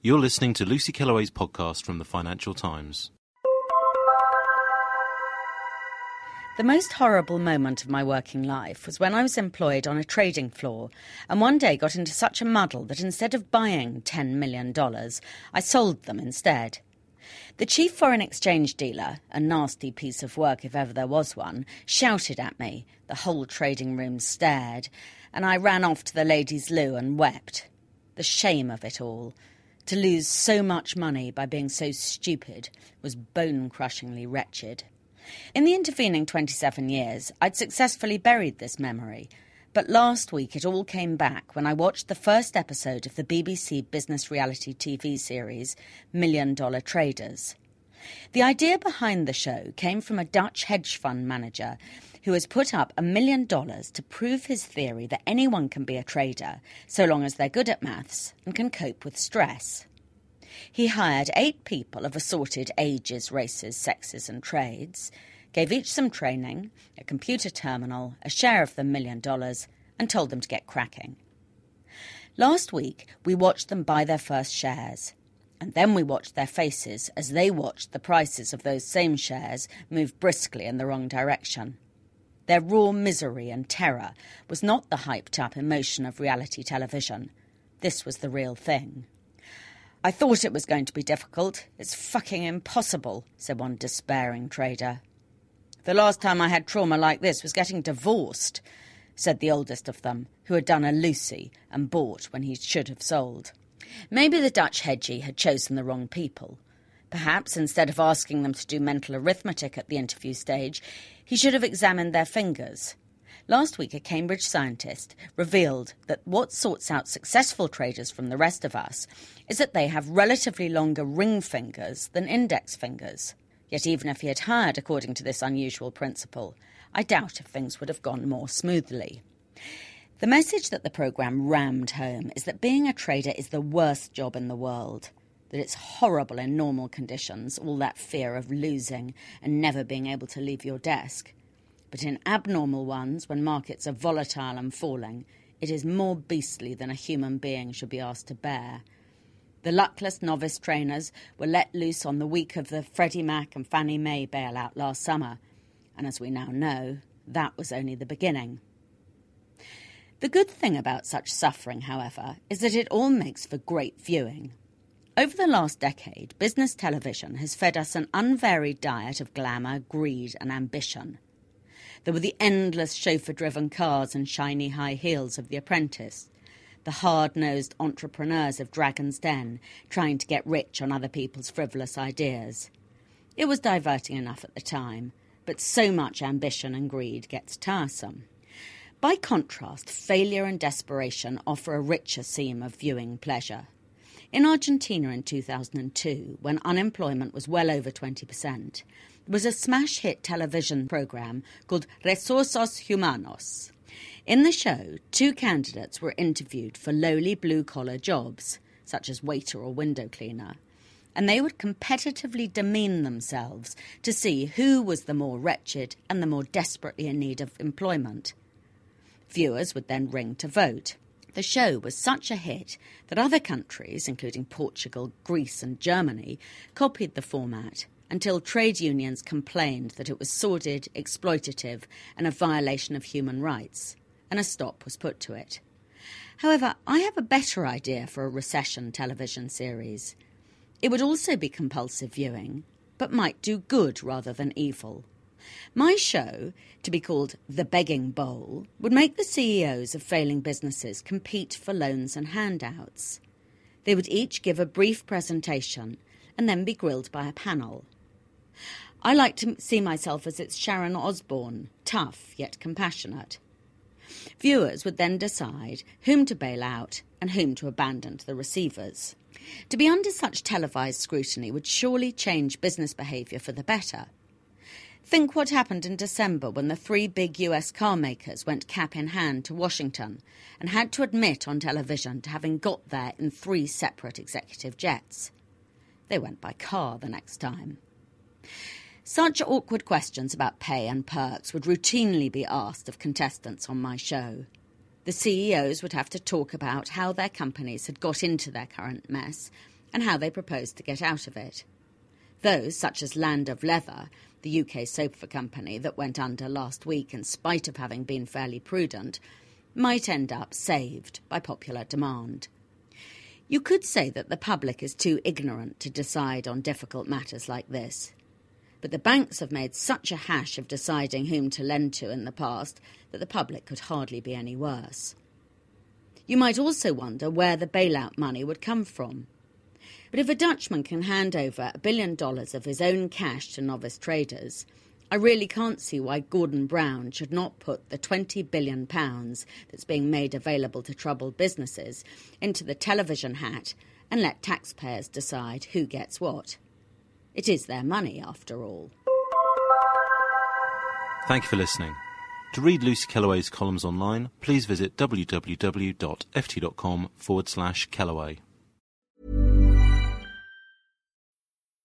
You're listening to Lucy Kellaway's podcast from the Financial Times. The most horrible moment of my working life was when I was employed on a trading floor and one day got into such a muddle that instead of buying $10 million, I sold them instead. The chief foreign exchange dealer, a nasty piece of work if ever there was one, shouted at me. The whole trading room stared, and I ran off to the ladies' loo and wept. The shame of it all. To lose so much money by being so stupid was bone crushingly wretched. In the intervening 27 years, I'd successfully buried this memory. But last week it all came back when I watched the first episode of the BBC business reality TV series Million Dollar Traders. The idea behind the show came from a Dutch hedge fund manager who has put up a million dollars to prove his theory that anyone can be a trader so long as they're good at maths and can cope with stress. He hired eight people of assorted ages, races, sexes, and trades, gave each some training, a computer terminal, a share of the million dollars, and told them to get cracking. Last week, we watched them buy their first shares. And then we watched their faces as they watched the prices of those same shares move briskly in the wrong direction. Their raw misery and terror was not the hyped up emotion of reality television. This was the real thing. I thought it was going to be difficult. It's fucking impossible, said one despairing trader. The last time I had trauma like this was getting divorced, said the oldest of them, who had done a Lucy and bought when he should have sold. Maybe the Dutch hedgie had chosen the wrong people. Perhaps instead of asking them to do mental arithmetic at the interview stage, he should have examined their fingers. Last week, a Cambridge scientist revealed that what sorts out successful traders from the rest of us is that they have relatively longer ring fingers than index fingers. Yet, even if he had hired according to this unusual principle, I doubt if things would have gone more smoothly. The message that the programme rammed home is that being a trader is the worst job in the world, that it's horrible in normal conditions, all that fear of losing and never being able to leave your desk. But in abnormal ones, when markets are volatile and falling, it is more beastly than a human being should be asked to bear. The luckless novice trainers were let loose on the week of the Freddie Mac and Fannie Mae bailout last summer, and as we now know, that was only the beginning. The good thing about such suffering, however, is that it all makes for great viewing. Over the last decade, business television has fed us an unvaried diet of glamour, greed, and ambition. There were the endless chauffeur driven cars and shiny high heels of The Apprentice, the hard nosed entrepreneurs of Dragon's Den trying to get rich on other people's frivolous ideas. It was diverting enough at the time, but so much ambition and greed gets tiresome. By contrast, failure and desperation offer a richer seam of viewing pleasure. In Argentina in 2002, when unemployment was well over 20%, there was a smash hit television program called Recursos Humanos. In the show, two candidates were interviewed for lowly blue collar jobs, such as waiter or window cleaner, and they would competitively demean themselves to see who was the more wretched and the more desperately in need of employment. Viewers would then ring to vote. The show was such a hit that other countries, including Portugal, Greece, and Germany, copied the format until trade unions complained that it was sordid, exploitative, and a violation of human rights, and a stop was put to it. However, I have a better idea for a recession television series. It would also be compulsive viewing, but might do good rather than evil. My show, to be called The Begging Bowl, would make the CEOs of failing businesses compete for loans and handouts. They would each give a brief presentation and then be grilled by a panel. I like to see myself as its Sharon Osbourne, tough yet compassionate. Viewers would then decide whom to bail out and whom to abandon to the receivers. To be under such televised scrutiny would surely change business behaviour for the better. Think what happened in December when the three big US car makers went cap in hand to Washington and had to admit on television to having got there in three separate executive jets. They went by car the next time. Such awkward questions about pay and perks would routinely be asked of contestants on my show. The CEOs would have to talk about how their companies had got into their current mess and how they proposed to get out of it. Those, such as Land of Leather, the UK soap sofa company that went under last week in spite of having been fairly prudent, might end up saved by popular demand. You could say that the public is too ignorant to decide on difficult matters like this. But the banks have made such a hash of deciding whom to lend to in the past that the public could hardly be any worse. You might also wonder where the bailout money would come from. But if a Dutchman can hand over a billion dollars of his own cash to novice traders, I really can't see why Gordon Brown should not put the 20 billion pounds that's being made available to troubled businesses into the television hat and let taxpayers decide who gets what. It is their money, after all. Thank you for listening. To read Lucy Kellaway's columns online, please visit www.ft.com forward slash Kellaway.